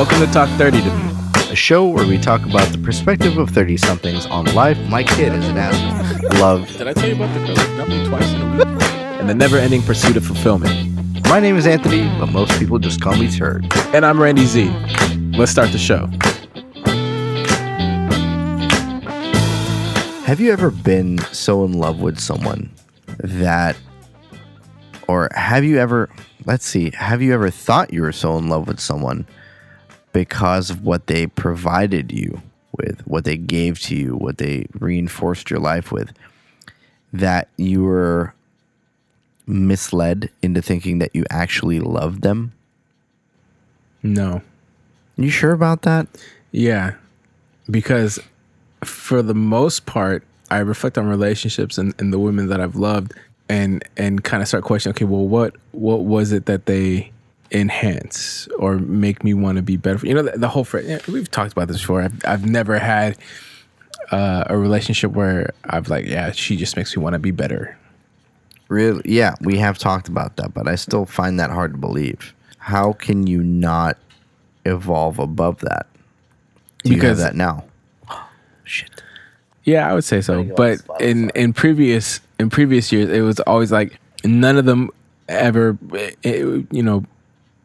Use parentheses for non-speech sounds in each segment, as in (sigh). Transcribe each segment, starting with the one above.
Welcome to Talk 30 to Me. a show where we talk about the perspective of 30 somethings on life, my kid as an athlete, love. Did I tell you about the girl twice in a week? and the never ending pursuit of fulfillment. My name is Anthony, but most people just call me Turd. And I'm Randy Z. Let's start the show. Have you ever been so in love with someone that, or have you ever, let's see, have you ever thought you were so in love with someone because of what they provided you with, what they gave to you, what they reinforced your life with, that you were misled into thinking that you actually loved them? No. You sure about that? Yeah. Because for the most part, I reflect on relationships and, and the women that I've loved and and kind of start questioning, okay, well what what was it that they enhance or make me want to be better? You know, the, the whole fr- we've talked about this before. I've I've never had uh, a relationship where I've like, yeah, she just makes me want to be better. Really? Yeah, we have talked about that, but I still find that hard to believe. How can you not evolve above that? Do you have Because- that now? (gasps) Shit. Yeah, I would say so. But in in previous in previous years, it was always like none of them ever, eh, eh, you know,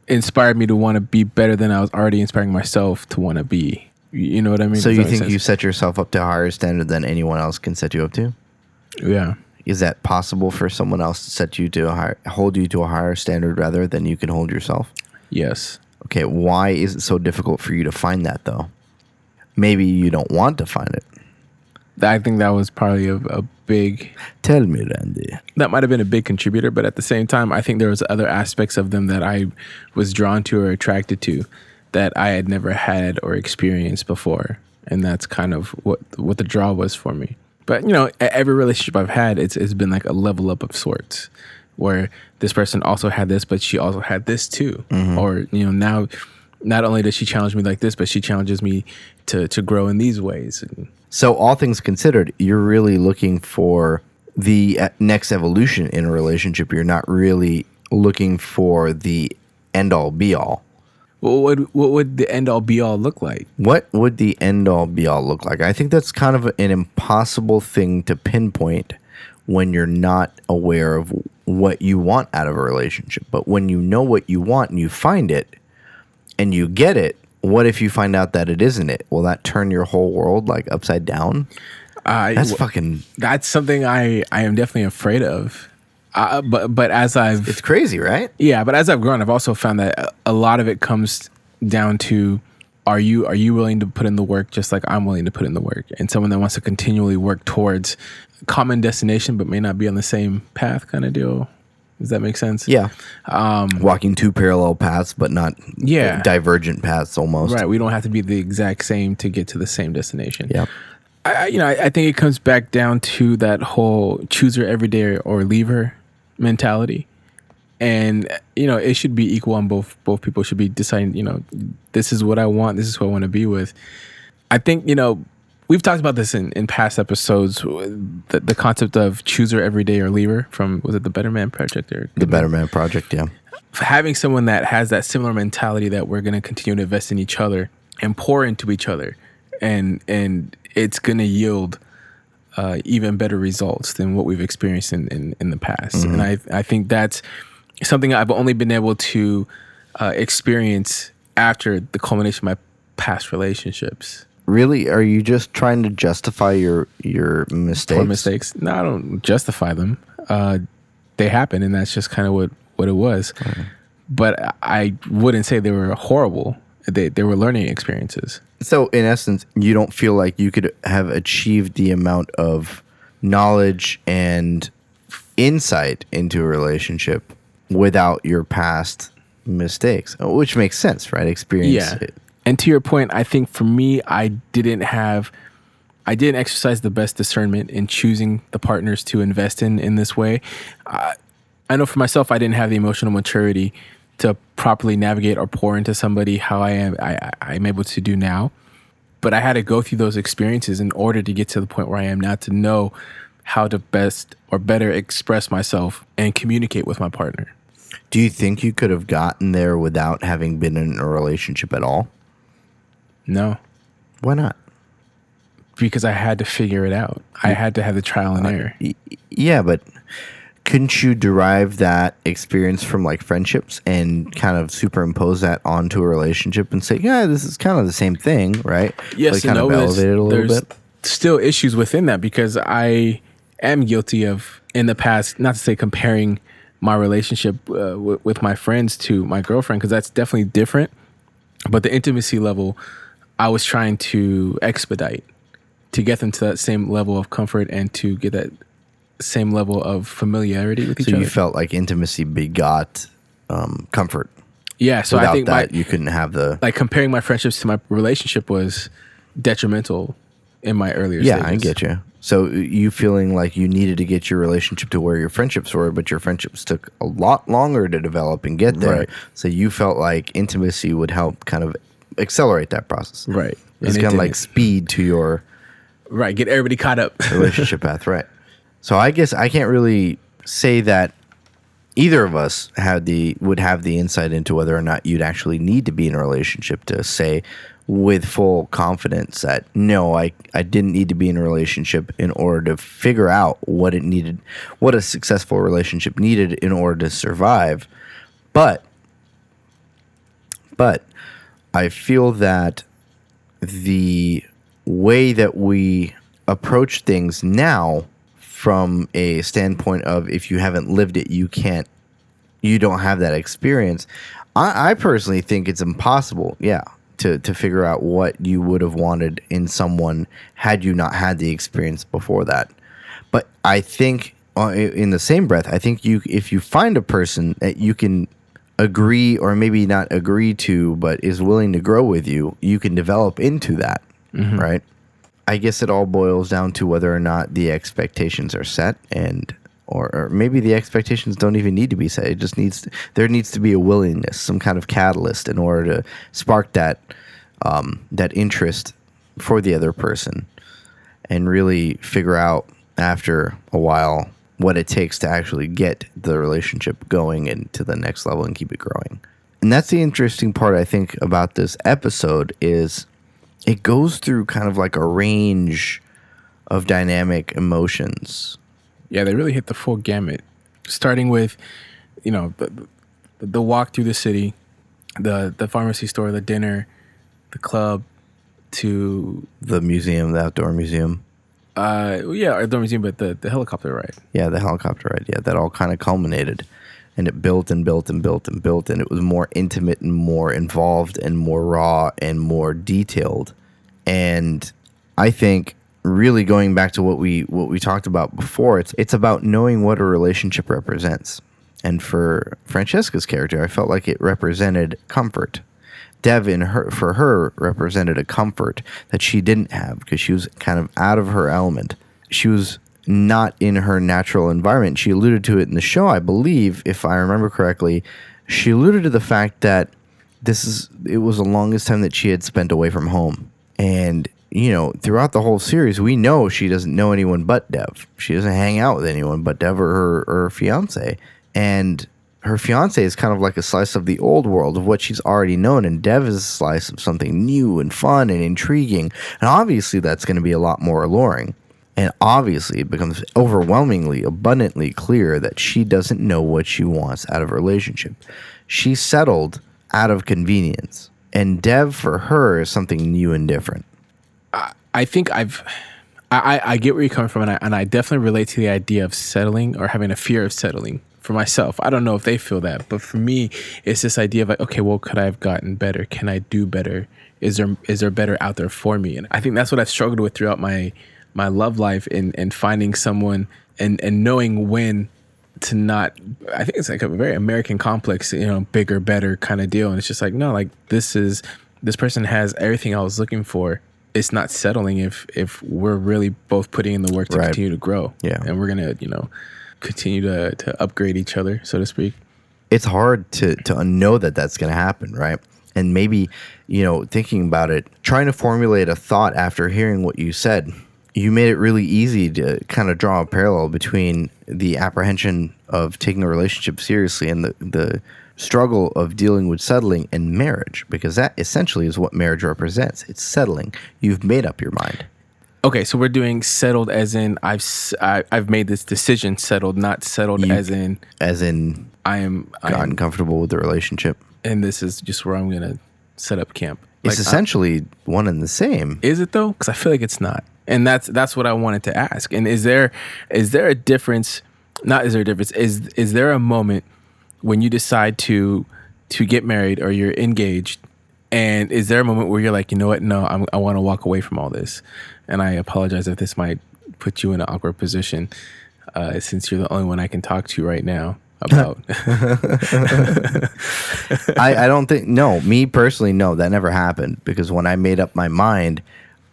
inspired me to want to be better than I was already inspiring myself to want to be. You know what I mean? So Does you think you set yourself up to a higher standard than anyone else can set you up to? Yeah. Is that possible for someone else to set you to a higher, hold you to a higher standard rather than you can hold yourself? Yes. Okay, why is it so difficult for you to find that though? Maybe you don't want to find it. I think that was probably a, a big. Tell me, Randy. That might have been a big contributor, but at the same time, I think there was other aspects of them that I was drawn to or attracted to that I had never had or experienced before, and that's kind of what what the draw was for me. But you know, every relationship I've had, it's it's been like a level up of sorts, where this person also had this, but she also had this too, mm-hmm. or you know now. Not only does she challenge me like this, but she challenges me to to grow in these ways. And So, all things considered, you're really looking for the uh, next evolution in a relationship. You're not really looking for the end all be all. what would what would the end all be all look like? What would the end all be all look like? I think that's kind of an impossible thing to pinpoint when you're not aware of what you want out of a relationship. But when you know what you want and you find it and you get it, what if you find out that it isn't it? Will that turn your whole world like upside down? I, That's fucking that's something I I am definitely afraid of. Uh, but but as I've it's crazy, right? yeah, but as I've grown, I've also found that a- a lot of it comes down to are you are you willing to put in the work just like I'm willing to put in the work, and someone that wants to continually work towards common destination but may not be on the same path, kind of deal. Does that make sense? Yeah. Um, Walking two parallel paths, but not Yeah. divergent paths almost. Right. We don't have to be the exact same to get to the same destination. Yeah. I, you know, I, I think it comes back down to that whole choose her every day or leave her mentality. And you know, it should be equal on both both people should be deciding, you know, this is what I want, this is who I want to be with. I think, you know, we've talked about this in, in past episodes, the, the concept of chooser every day or leave her from was it the Better Man Project or The Better Man Project, yeah. having someone that has that similar mentality that we're going to continue to invest in each other and pour into each other and and it's going to yield uh, even better results than what we've experienced in, in, in the past. And I, I think that's something i've only been able to uh, experience after the culmination of my past relationships Really, are you just trying to justify your your mistakes? or mistakes. No i don't justify them. Uh, they happen and that's just kind of what what it was. But i wouldn't say they were horrible. They, they were learning experiences. So, in essence, you don't feel like you could have achieved the amount of knowledge and insight into a relationship without your past mistakes, which makes sense, right? Experience. yeah and to your point i think for me i didn't have i didn't exercise the best discernment in choosing the partners to invest in in this way. I, know for myself i didn't have the emotional maturity to properly navigate or pour into somebody how i am i, i'm able to do now. But i had to go through those experiences in order to get to the point where i am now to know how to best or better express myself and communicate with my partner. Do you think you could have gotten there without having been in a relationship at all? No, Why not? because I had to figure it out. I had to have the trial and error. Y- Yeah, but couldn't you derive that experience from like friendships and kind of superimpose that onto a relationship and say, yeah, this is kind of the same thing, right? Yes like and kind no. of but elevate it a little there's bit. still issues within that because I am guilty of in the past, not to say comparing my relationship uh, w- with my friends to my girlfriend because that's definitely different. But the intimacy level, I was trying to expedite to get them to that same level of comfort and to get that same level of familiarity with each So other. you felt like intimacy begot um, comfort. yeah, so Without I think that, my, you couldn't have the. like comparing my friendships to my relationship was detrimental in my earlier Yeah, stages. I get you. So you feeling like you needed to get your relationship to where your friendships were, but your friendships took a lot longer to develop and get there. Right. So you felt like intimacy would help kind of accelerate that process. Right. It's kind of like speed to your Right, get everybody caught up. (laughs) relationship path, right? So I guess I can't really say that either of us had the would have the insight into whether or not you'd actually need to be in a relationship to say with full confidence that no, I I didn't need to be in a relationship in order to figure out what it needed, what a successful relationship needed in order to survive. But but I feel that the way that we approach things now from a standpoint of if you haven't lived it you can't you don't have that experience i, I personally think it's impossible yeah to, to figure out what you would have wanted in someone had you not had the experience before that. But i think uh, in the same breath i think you if you find a person that you can agree or maybe not agree to but is willing to grow with you you can develop into that right I guess it all boils down to whether or not the expectations are set and or, or maybe the expectations don't even need to be set. It just needs to, there needs to be a willingness, some kind of catalyst in order to spark that um, that interest for the other person and really figure out after a while what it takes to actually get the relationship going and to the next level and keep it growing. And that's the interesting part I think about this episode is it goes through kind of like a range of dynamic emotions. yeah, they really hit the full gamut, starting with, you know, the, the, walk through the city, the the pharmacy store, the dinner, the club, to The museum, the outdoor museum. Uh yeah, or the museum, but the the helicopter ride. Yeah, the helicopter ride. Yeah, that all kind of culminated. And it built and built and built and built. And it was more intimate and more involved and more raw and more detailed. And I think really going back to what we what we talked about before, it's it's about knowing what a relationship represents. And for Francesca's character, I felt like it represented comfort. Dev in her for her represented a comfort that she didn't have because she was kind of out of her element. She was not in her natural environment. She alluded to it in the show, I believe, if I remember correctly. She alluded to the fact that this is it was the longest time that she had spent away from home. And you know, throughout the whole series, we know she doesn't know anyone but Dev. She doesn't hang out with anyone but Dev or her, or her fiance. And her fiance is kind of like a slice of the old world of what she's already known, and Dev is a slice of something new and fun and intriguing. And obviously, that's going to be a lot more alluring. And obviously, it becomes overwhelmingly, abundantly clear that she doesn't know what she wants out of a relationship. She settled out of convenience. And Dev, for her, is something new and different. I think I've, I, I, I get where you're coming from, and I, and I definitely relate to the idea of settling or having a fear of settling for myself. I don't know if they feel that, but for me, it's this idea of like, okay, well, could I have gotten better? Can I do better? Is there is there better out there for me? And I think that's what I've struggled with throughout my my love life and and finding someone and and knowing when to not i think it's like a very american complex you know bigger better kind of deal and it's just like no like this is this person has everything i was looking for it's not settling if if we're really both putting in the work to Right. continue to grow Yeah. and we're gonna you know continue to to upgrade each other so to speak it's hard to to know that that's going to happen, right? And maybe, you know, thinking about it, trying to formulate a thought after hearing what you said, you made it really easy to kind of draw a parallel between the apprehension of taking a relationship seriously and the the struggle of dealing with settling and marriage because that essentially is what marriage represents. It's settling. You've made up your mind. Okay, so we're doing settled as in I've I, have i have made this decision settled, not settled You- as in As in I am I gotten am, comfortable with the relationship. and this is just where I'm gonna set up camp. It's I- essentially one and the same. Is it though? Because I feel like it's not, and that's that's what I wanted to ask. And is there is there a difference? Not is there a difference? Is is there a moment when you decide to to get married or you're engaged, and is there a moment where you're like, you know what? No, I'm, I want to walk away from all this. And I apologize if this might put you in an awkward position, uh, since you're the only one I can talk to right now (laughs) about. I, I don't think no me personally no that never happened because when i made up my mind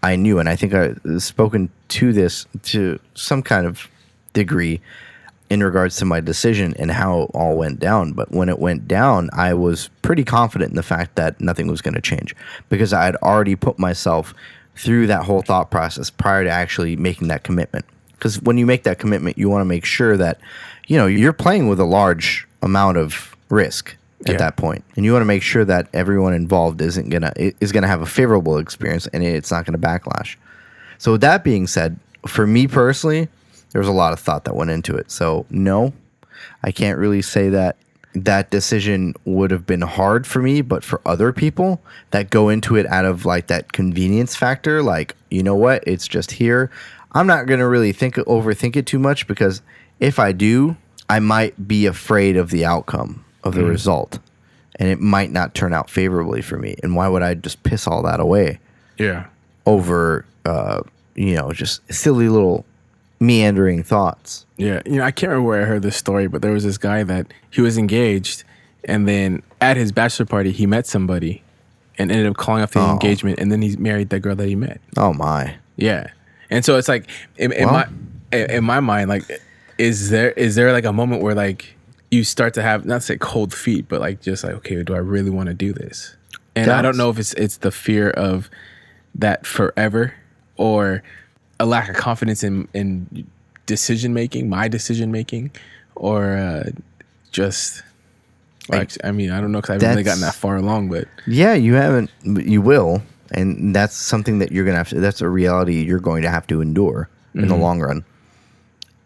i knew and i think I've spoken to this to some kind of degree in regards to my decision and how it all went down. But when it went down i was pretty confident in the fact that nothing was going to change because i had already put myself through that whole thought process prior to actually making that commitment. Because when you make that commitment you want to make sure that you know you're playing with a large amount of risk at Yeah. that point. And you want to make sure that everyone involved isn't gonna is gonna have a favorable experience and it's not gonna backlash. So with that being said for me personally there was a lot of thought that went into it. So no i can't really say that that decision would have been hard for me but for other people that go into it out of like that convenience factor like you know what? It's just here. I'm not going to really think overthink it too much because if i do i might be afraid of the outcome of the result and it might not turn out favorably for me. And why would i just piss all that away? Yeah. over uh, you know just silly little meandering thoughts Yeah, you know, I can't remember where I heard this story, but there was this guy that he was engaged, and then at his bachelor party, he met somebody, and ended up calling off the Oh. engagement, and then he married the girl that he met. oh my Yeah, and so it's like in, in Well- my in in my mind, like, is there is there like a moment where like you start to have not say cold feet, but like just like okay, do I really want to do this? And I don't know if it's it's the fear of that forever or a lack of confidence in in decision making, my decision making, or uh, just like I mean I don't know because I haven't really gotten that far along, but Yeah, you haven't. You will, and that's something that you're gonna have to. That's a reality you're going to have to endure in the long run.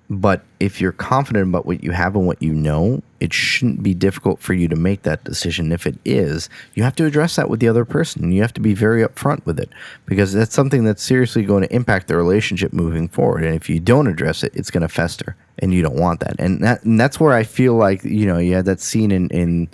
But if you're confident about what you have and what you know, it shouldn't be difficult for you to make that decision. If it is, you have to address that with the other person. You have to be very upfront with it because that's something that's seriously going to impact the relationship moving forward. And if you don't address it, it's going to fester, and you don't want that. And that and that's where I feel like you know you had that scene in in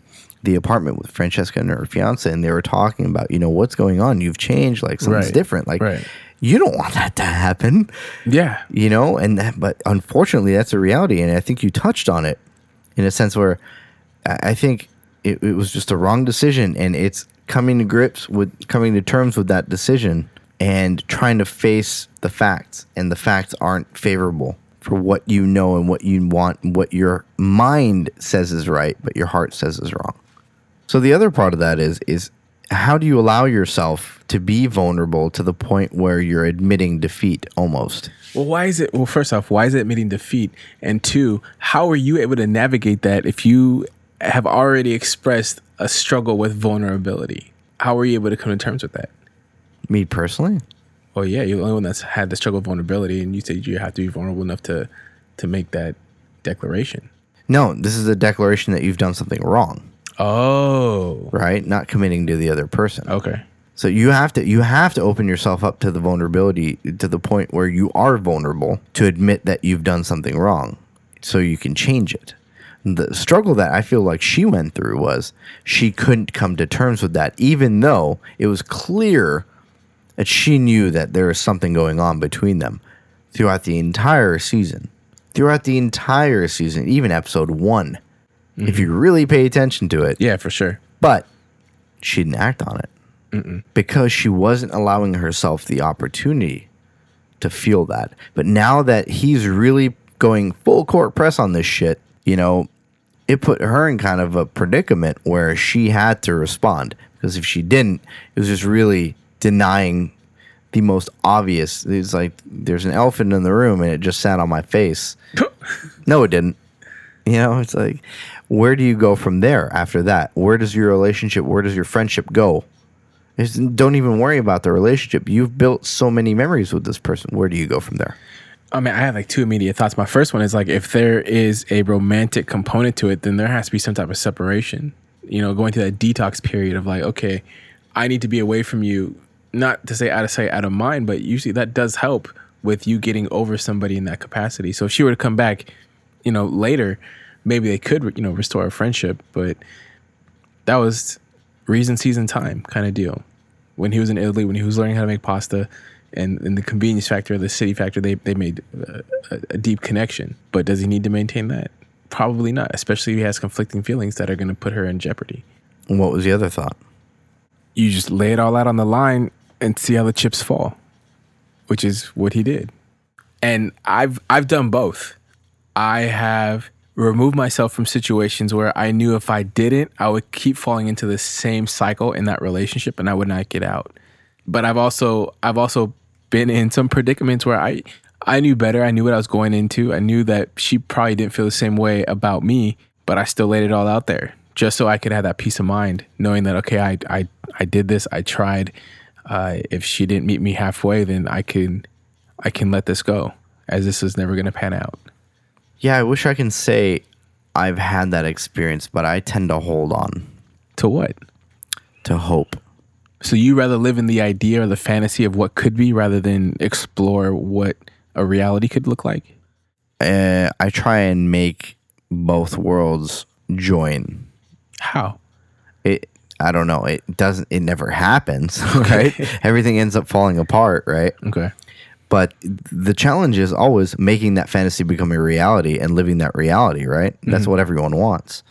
the apartment with Francesca and her fiance, and they were talking about, you know, what's going on? You've changed, like something's Right. different. Like Right. you don't want that to happen, yeah, you know. And that, but unfortunately, that's a reality, and I think you touched on it in a sense where I think it, it was just a wrong decision, and it's coming to grips with coming to terms with that decision and trying to face the facts, and the facts aren't favorable for what you know and what you want, and what your mind says is right, but your heart says is wrong. So the other part of that is is how do you allow yourself to be vulnerable to the point where you're admitting defeat almost? Well, why is it? Well, first off, why is it admitting defeat? And two, how are you able to navigate that if you have already expressed a struggle with vulnerability? How are you able to come to terms with that? Me personally? Well, yeah, you're the only one that's had the struggle with vulnerability, and you said you have to be vulnerable enough to to make that declaration. No, this is a declaration that you've done something wrong, Oh, right? Not committing to the other person. okay. So you have to you have to open yourself up to the vulnerability to the point where you are vulnerable to admit that you've done something wrong so you can change it. The struggle that I feel like she went through was she couldn't come to terms with that even though it was clear that she knew that there was something going on between them throughout the entire season. Throughout the entire season, even episode 1. If you really pay attention to it, Yeah, for sure. but she didn't act on it because she wasn't allowing herself the opportunity to feel that. But now that he's really going full court press on this shit, you know, it put her in kind of a predicament where she had to respond because if she didn't, it was just really denying the most obvious. It's like there's an elephant in the room and it just sat on my face. (laughs) no, it didn't. You know, it's like, where do you go from there after that? Where does your relationship, where does your friendship go? It's, don't even worry about the relationship. You've built so many memories with this person. Where do you go from there? I mean, I have like two immediate thoughts. My first one is like, if there is a romantic component to it, then there has to be some type of separation. You know, going through that detox period of like, okay, I need to be away from you. Not to say out of sight, out of mind, but usually that does help with you getting over somebody in that capacity. So if she were to come back, you know, later, maybe they could, you know, restore a friendship. But that was reason, season, time kind of deal. When he was in Italy, when he was learning how to make pasta, and, and the convenience factor, the city factor, they they made uh, a, a deep connection. But does he need to maintain that? Probably not, especially if he has conflicting feelings that are going to put her in jeopardy. And what was the other thought? You just lay it all out on the line and see how the chips fall, which is what he did. And I've I've done both. I have removed myself from situations where I knew if I didn't, I would keep falling into the same cycle in that relationship and I would not get out. But I've also I've also been in some predicaments where I I knew better. I knew what I was going into. I knew that she probably didn't feel the same way about me, but I still laid it all out there just so I could have that peace of mind, knowing that okay, I I I did this. I tried. Uh, if she didn't meet me halfway, then I can I can let this go, as this is never going to pan out. Yeah, I wish I can say I've had that experience, but I tend to hold on To what? to hope. So you rather live in the idea or the fantasy of what could be rather than explore what a reality could look like? Uh, I try and make both worlds join. How? It I don't know. It doesn't. It never happens. (laughs) Right. Everything ends up falling apart. Right. Okay. But the challenge is always making that fantasy become a reality and living that reality, right? That's mm-hmm. what everyone wants.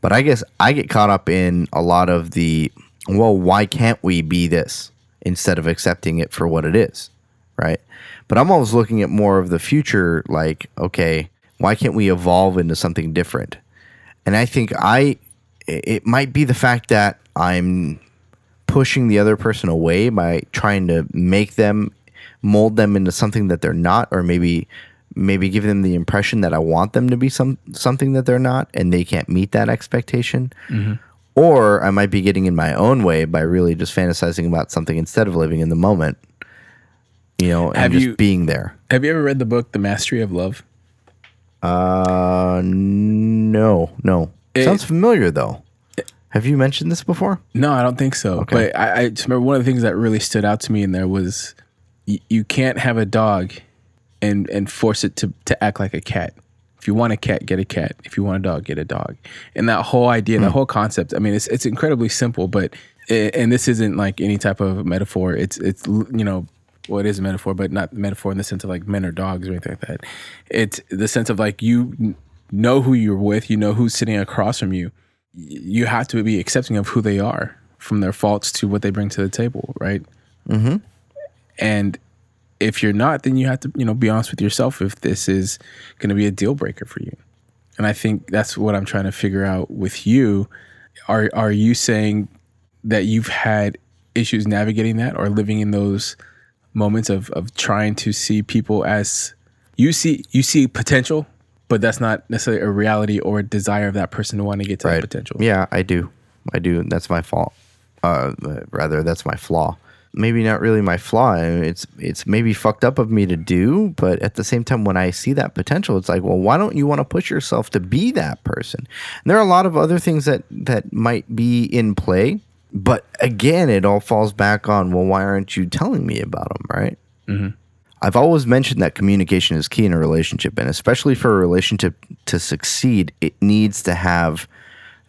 But I guess I get caught up in a lot of the, well, why can't we be this instead of accepting it for what it is, right? But I'm always looking at more of the future, like, okay, why can't we evolve into something different? And I think I, it might be the fact that I'm pushing the other person away by trying to make them mold them into something that they're not or maybe maybe give them the impression that I want them to be some something that they're not and they can't meet that expectation. Or I might be getting in my own way by really just fantasizing about something instead of living in the moment. You know, and Have just you- being there. Have you ever read the book The Mastery of Love? Uh no, no. It- Sounds familiar though. Have you mentioned this before? No, I don't think so. Okay. But I, I just remember one of the things that really stood out to me in there was you can't have a dog and and force it to to act like a cat. If you want a cat, get a cat. If you want a dog, get a dog. And that whole idea, that whole concept. I mean, it's it's incredibly simple, but and this isn't like any type of metaphor. It's it's you know. Well, it is a metaphor, but not metaphor in the sense of like men or dogs or anything like that. It's the sense of like you know who you're with, you know who's sitting across from you, you have to be accepting of who they are from their faults to what they bring to the table right mm-hmm. And if you're not then you have to you know be honest with yourself if this is going to be a deal breaker for you and i think that's what i'm trying to figure out with you are are you saying that you've had issues navigating that or living in those moments of of trying to see people as you see you see potential but that's not necessarily a reality or a desire of that person to want to get to that potential Yeah, I do. I do. That's my fault. Uh, rather, that's my flaw. Maybe not really my flaw. It's it's maybe fucked up of me to do, but at the same time, when I see that potential, it's like, well, why don't you want to push yourself to be that person? And there are a lot of other things that that might be in play, but again, it all falls back on, well, why aren't you telling me about them, right? Mm-hmm. I've always mentioned that communication is key in a relationship, and especially for a relationship to succeed, it needs to have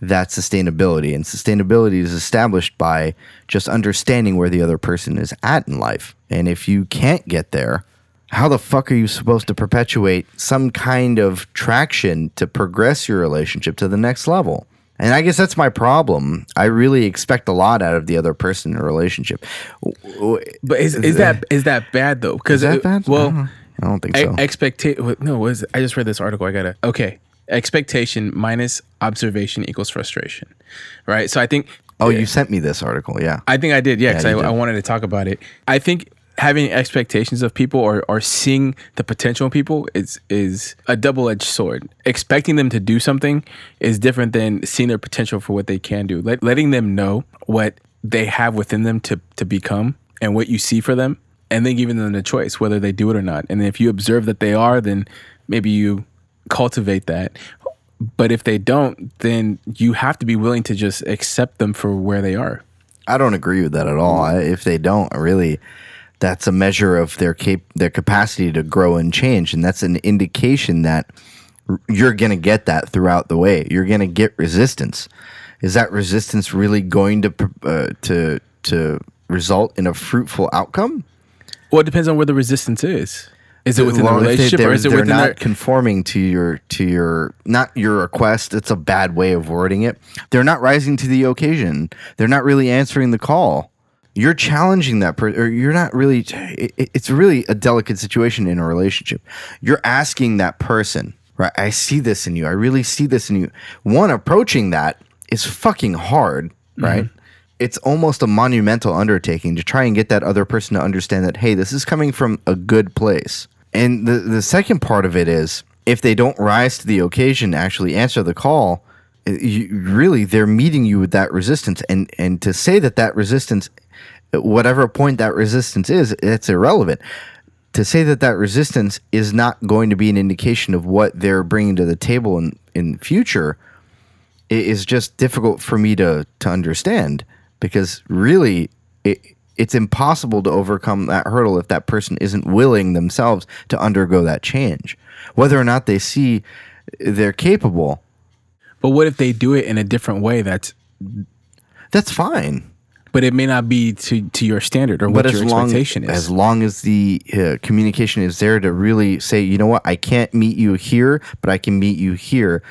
that sustainability. And sustainability is established by just understanding where the other person is at in life. And if you can't get there, how the fuck are you supposed to perpetuate some kind of traction to progress your relationship to the next level? And I guess that's my problem. I really expect a lot out of the other person in a relationship. But is, is that is that bad though? Because Is that bad? Well, I don't, I don't think so. expectation. No, was I just read this article? I gotta. Okay, expectation minus observation equals frustration, right? So I think. oh, you sent me this article. Yeah. I think I did. Yeah, because Yeah, I. I wanted to talk about it. I think having expectations of people or, or seeing the potential in people is is a double edged sword. Expecting them to do something is different than seeing their potential for what they can do. Let, letting them know what they have within them to to become and what you see for them, and then giving them the choice whether they do it or not. And if you observe that they are, then maybe you cultivate that. But if they don't, then you have to be willing to just accept them for where they are. I don't agree with that at all. I, if they don't, really, that's a measure of their cap- their capacity to grow and change, and that's an indication that r- you're going to get that throughout the way. You're going to get resistance. Is that resistance really going to uh, to to result in a fruitful outcome? Well, it depends on where the resistance is. Is it within Well, the relationship they're, or is it within not their conforming to your to your not your request? It's a bad way of wording it. They're not rising to the occasion. They're not really answering the call. You're challenging that person, or you're not really. It, it- it's really a delicate situation in a relationship. You're asking that person, right? I see this in you. I really see this in you. One approaching that is fucking hard, mm-hmm. right? It's almost a monumental undertaking to try and get that other person to understand that, hey, this is coming from a good place. And the, the second part of it is if they don't rise to the occasion, to actually answer the call, uh, you, really they're meeting you with that resistance. And, and to say that that resistance, at whatever point that resistance is, it's irrelevant. To say that that resistance is not going to be an indication of what they're bringing to the table in, in future is just difficult for me to to understand because really it, it's impossible to overcome that hurdle if that person isn't willing themselves to undergo that change. Whether or not they see they're capable. But what if they do it in a different way that's that's fine. But it may not be to to your standard or but what your long expectation is. as long as the uh, communication is there to really say you know what? I can't meet you here but I can meet you here.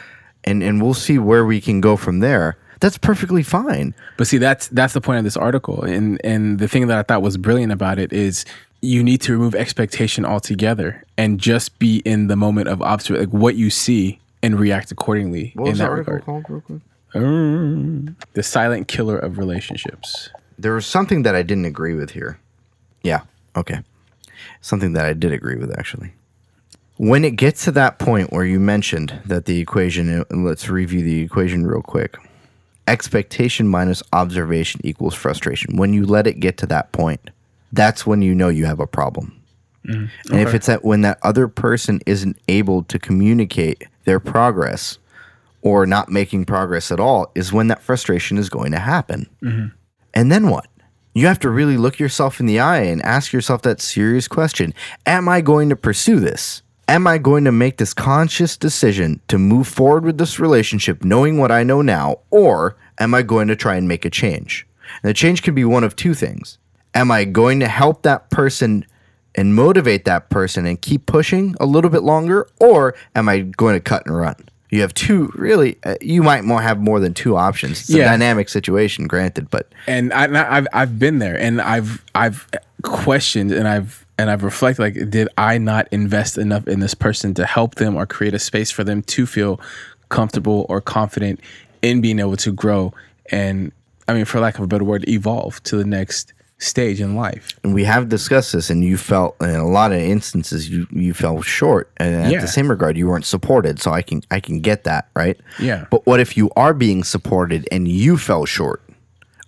And and we'll see where we can go from there that's perfectly fine But see, that's that's the point of this article, and and the thing that I thought was brilliant about it is you need to remove expectation altogether and just be in the moment of observation, like what you see, and react accordingly what in that regard. called real quick Mm. the silent killer of relationships. there was something that I didn't agree with here. Yeah. Okay. Something that I did agree with actually. When it gets to that point where you mentioned that the equation, let's review the equation real quick. Expectation minus observation equals frustration. When you let it get to that point, that's when you know you have a problem. Mm-hmm. And if it's that when that other person isn't able to communicate their progress or not making progress at all, is when that frustration is going to happen. Mm-hmm. And then what? You have to really look yourself in the eye and ask yourself that serious question Am I going to pursue this? Am I going to make this conscious decision to move forward with this relationship knowing what I know now? Or am I going to try and make a change? And the change can be one of two things. Am I going to help that person and motivate that person and keep pushing a little bit longer? Or am I going to cut and run? You have two, really, uh, you might more have more than two options. It's a Yeah. dynamic situation, granted, but and I, and I've I've been there, and I've I've questioned, and I've and I've reflected like, did I not invest enough in this person to help them or create a space for them to feel comfortable or confident in being able to grow and I mean, for lack of a better word, evolve to the next stage in life. and we have discussed this, and you felt in a lot of instances you you fell short, and at Yeah. the same regard, you weren't supported. So I can I can get that, right? Yeah. But what if you are being supported and you fell short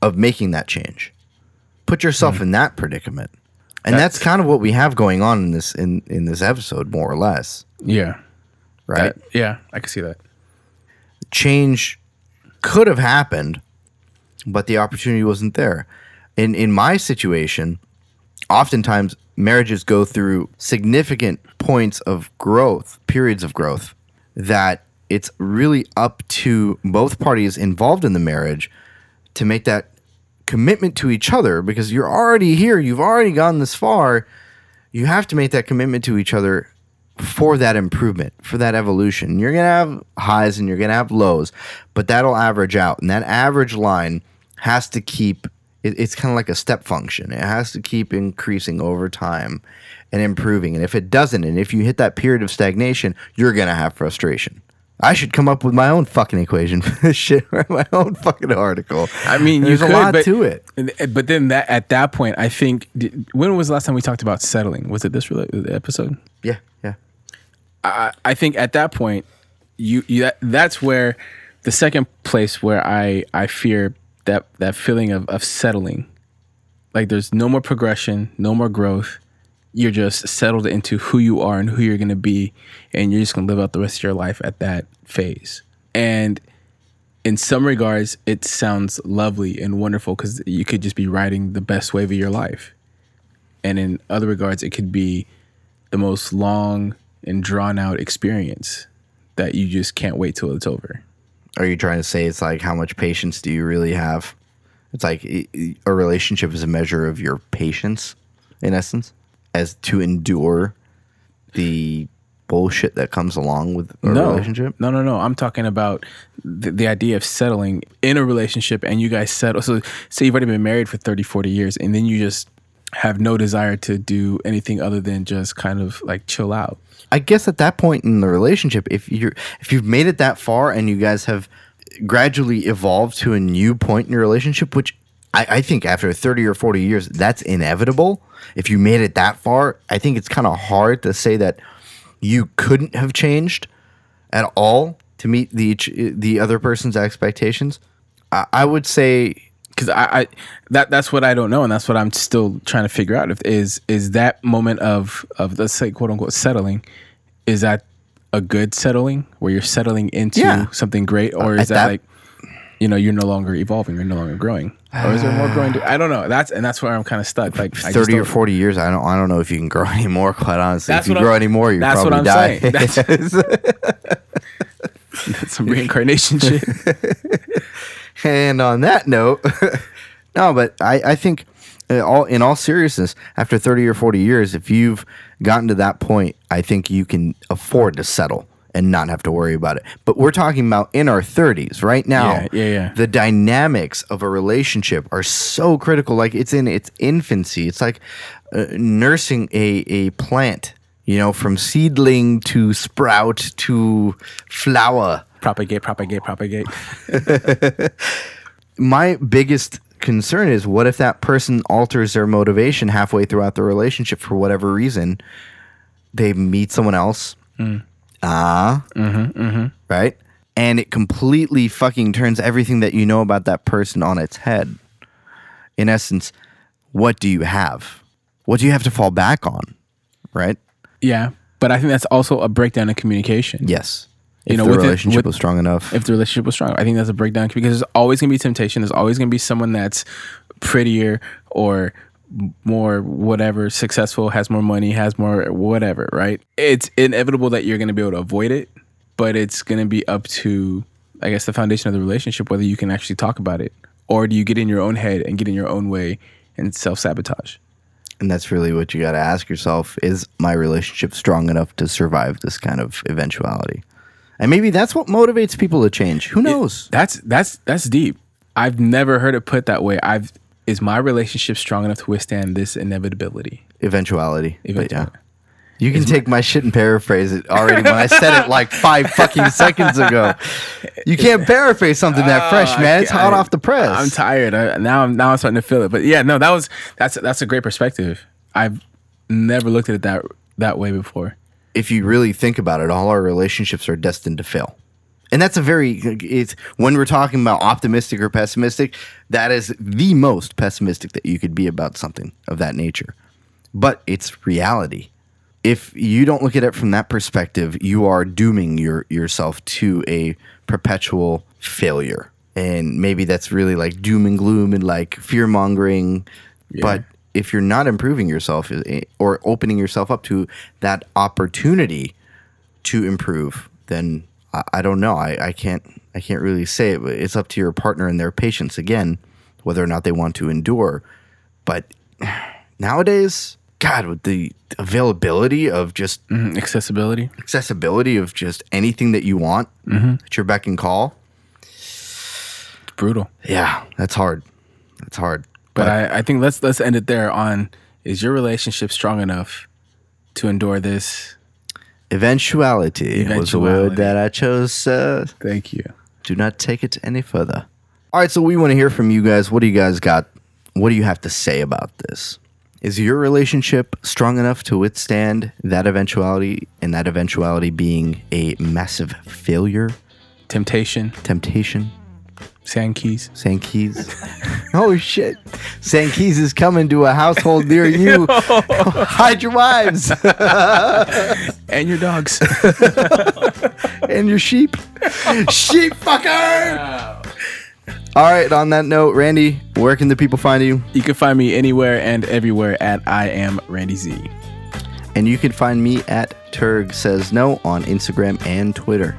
of making that change? Put yourself hmm. in that predicament, and that's, That's- kind of what we have going on in this in in this episode, more or less, Yeah. right? That- yeah, I can see that. change could have happened, but the opportunity wasn't there. In in my situation, oftentimes marriages go through significant points of growth, periods of growth, that it's really up to both parties involved in the marriage to make that commitment to each other because you're already here, you've already gone this far. You have to make that commitment to each other for that improvement, for that evolution. You're going to have highs and you're going to have lows, but that'll average out. And that average line has to keep, it, it's kind of like a step function. It has to keep increasing over time and improving. And if it doesn't, and if you hit that period of stagnation, you're going to have frustration. I should come up with my own fucking equation (laughs) for this shit. Write (laughs) my own fucking article. I mean, you there's could, a lot but, to it. But then that at that point, I think when was the last time we talked about settling? Was it this rela- uh, episode? Yeah, yeah. I, I think at that point, you, you that, that's where the second place where I I fear that that feeling of of settling, like there's no more progression, no more growth. You're just settled into who you are and who you're gonna be, and you're just gonna live out the rest of your life at that phase. And in some regards, it sounds lovely and wonderful because you could just be riding the best wave of your life. And in other regards, it could be the most long and drawn out experience that you just can't wait till it's over. Are you trying to say it's like how much patience do you really have? It's like a relationship is a measure of your patience, in essence, as to endure the bullshit that comes along with a no, relationship. No, no, no. I'm talking about the, the idea of settling in a relationship and you guys settle. So, say you've already been married for 30, 40 years and then you just have no desire to do anything other than just kind of like chill out. I guess at that point in the relationship, if you're if you've made it that far and you guys have gradually evolved to a new point in your relationship, which I, I think after thirty or forty years, that's inevitable. If you made it that far, I think it's kind of hard to say that you couldn't have changed at all to meet the the other person's expectations. I, I would say because I, I that that's what I don't know, and that's what I'm still trying to figure out. If is is that moment of of let's say quote unquote settling, is that a good settling where you're settling into Yeah. something great, or is that, that- like you know you're no longer evolving, you're no longer growing, or is there more growing? To, I don't know. That's and that's where I'm kind of stuck. Like thirty or forty years, I don't I don't know if you can grow (laughs) anymore. Quite honestly, That's if you what grow I'm- anymore, you that's what probably I'm die. saying. (laughs) (laughs) some reincarnation shit. And on that note, no, but I, I think uh, all in all seriousness, after 30 or 40 years, if you've gotten to that point, I think you can afford to settle and not have to worry about it. But we're talking about in our 30s right now. Yeah, yeah, yeah. The dynamics of a relationship are so critical. Like it's in its infancy. It's like uh, nursing a, a plant, you know, from seedling to sprout to flower. propagate, propagate, propagate. (laughs) my biggest concern is what if that person alters their motivation halfway throughout the relationship for whatever reason they meet someone else ah. Right? And it completely fucking turns everything that you know about that person on its head. In essence what do you have? What do you have to fall back on? Right? Yeah, but I think that's also a breakdown in communication. yes. You know, if the it- relationship with- was strong enough. if the relationship was strong. I think that's a breakdown because there's always gonna be temptation. There's always gonna be someone that's prettier or more whatever successful, has more money, has more whatever. Right? It's inevitable that you're gonna be able to avoid it, but it's gonna be up to I guess the foundation of the relationship whether you can actually talk about it or do you get in your own head and get in your own way and self sabotage. And that's really what you got to ask yourself is my relationship strong enough to survive this kind of eventuality? And maybe that's what motivates people to change. Who knows? That's that's that's deep. I've never heard it put that way. I've is my relationship strong enough to withstand this inevitability? Eventuality. But yeah. You can take my shit and paraphrase it already when I said it like (laughs) five fucking seconds ago. You can't paraphrase something that oh, fresh, Oh, man. It's hot off the press. I'm tired. I, now I'm now I'm starting to feel it. But yeah, no, that was that's that's a great perspective. I've never looked at it that that way before. if you really think about it, all our relationships are destined to fail. And that's a very it's when we're talking about optimistic or pessimistic, that is the most pessimistic that you could be about something of that nature. But it's reality. If you don't look at it from that perspective, you are dooming your yourself to a perpetual failure. And maybe that's really like doom and gloom and like fear mongering. But if you're not improving yourself eh, or opening yourself up to that opportunity to improve, then I, I don't know. I, I can't I can't really say it. But it's up to your partner and their patience again, whether or not they want to endure. But (sighs) nowadays, God, with the availability of just Mhm, Accessibility. accessibility of just anything that you want at your beck and call, It's brutal. yeah, that's hard. That's hard. But I, I think let's let's end it there on is your relationship strong enough to endure this Eventuality, was the word Eventuality. that I chose. Uh, Thank you. do not take it any further. All right, so we want to hear from you guys. What do you guys got? What do you have to say about this? Is your relationship strong enough to withstand that eventuality, and that eventuality being a massive failure, Temptation, temptation? Sand keys. Sankeys. (laughs) oh shit. Sankeys is coming to a household near (laughs) you. (laughs) Hide your wives And your dogs. and your sheep. sheep fucker. All right, on that note, Randy, where can the people find you? you can find me anywhere and everywhere at I am Randy Z. And you can find me at Turg Says No on Instagram and Twitter.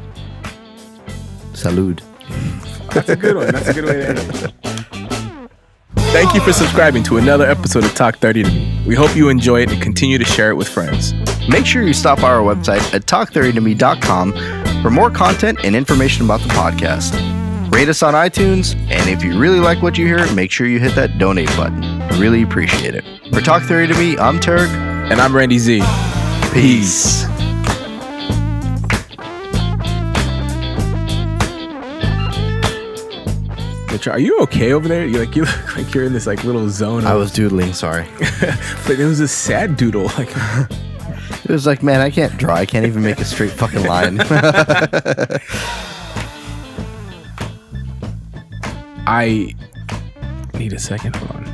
Salud. That's a good one. That's a good way to end it. Thank you for subscribing to another episode of Talk 30 to Me. We hope you enjoy it and continue to share it with friends. Make sure you stop by our website at talk30tome.com for more content and information about the podcast. Rate us on iTunes, and if you really like what you hear, make sure you hit that donate button. Really appreciate it. For Talk 30 to Me, I'm Turg. And I'm Randy Z. Peace. Mitch, Are you okay over there? You like (laughs) you look like you're in this like little zone. I was doodling, sorry. (laughs) but it was a sad doodle. Like (laughs) It was like, man, I can't draw. I can't even make a straight fucking line. I need a second. Hold on.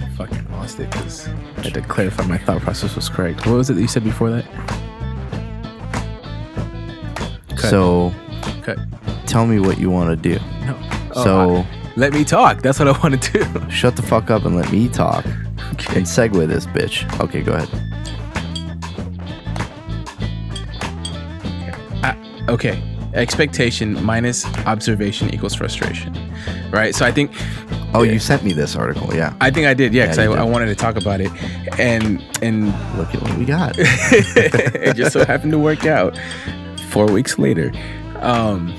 I fucking lost it because I had to clarify my thought process was correct. What was it that you said before that? Cut. so Cut. tell me what you want to do. No. So- I- let me talk. That's what I want to do. Shut the fuck up and let me talk. Okay. And segue this bitch. Okay, go ahead. okay expectation minus observation equals frustration right so i think Oh, you sent me this article. Yeah. i think i did yeah because Yeah, I. I wanted to talk about it and and Look at what we got. (laughs) it just so happened to work out four weeks later um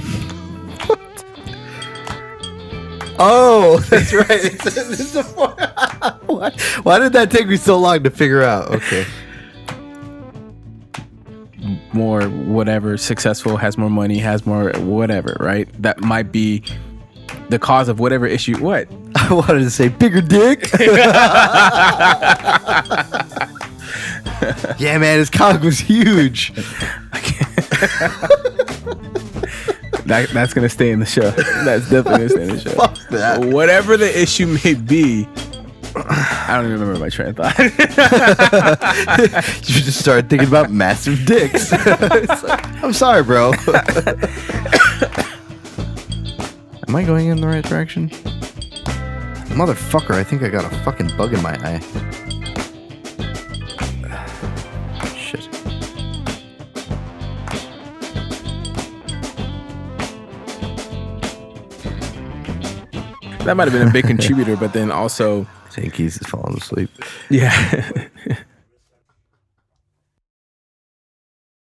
Oh, (laughs) (laughs) that's right. (laughs) It's, it's a, why, why did that take me so long to figure out? Okay. more whatever successful has more money has more whatever right that might be the cause of whatever issue what I wanted to say bigger dick. yeah, man, his cock was huge. That, that's gonna stay in the show that's definitely gonna stay in the show Fuck that. whatever the issue may be I don't even remember my train of thought. (laughs) You just started thinking about massive dicks. (laughs) Like, I'm sorry, bro. (laughs) Am I going in the right direction? Motherfucker, I think I got a fucking bug in my eye. That might have been a big contributor, but then also, St. Keys is falling asleep. yeah. (laughs)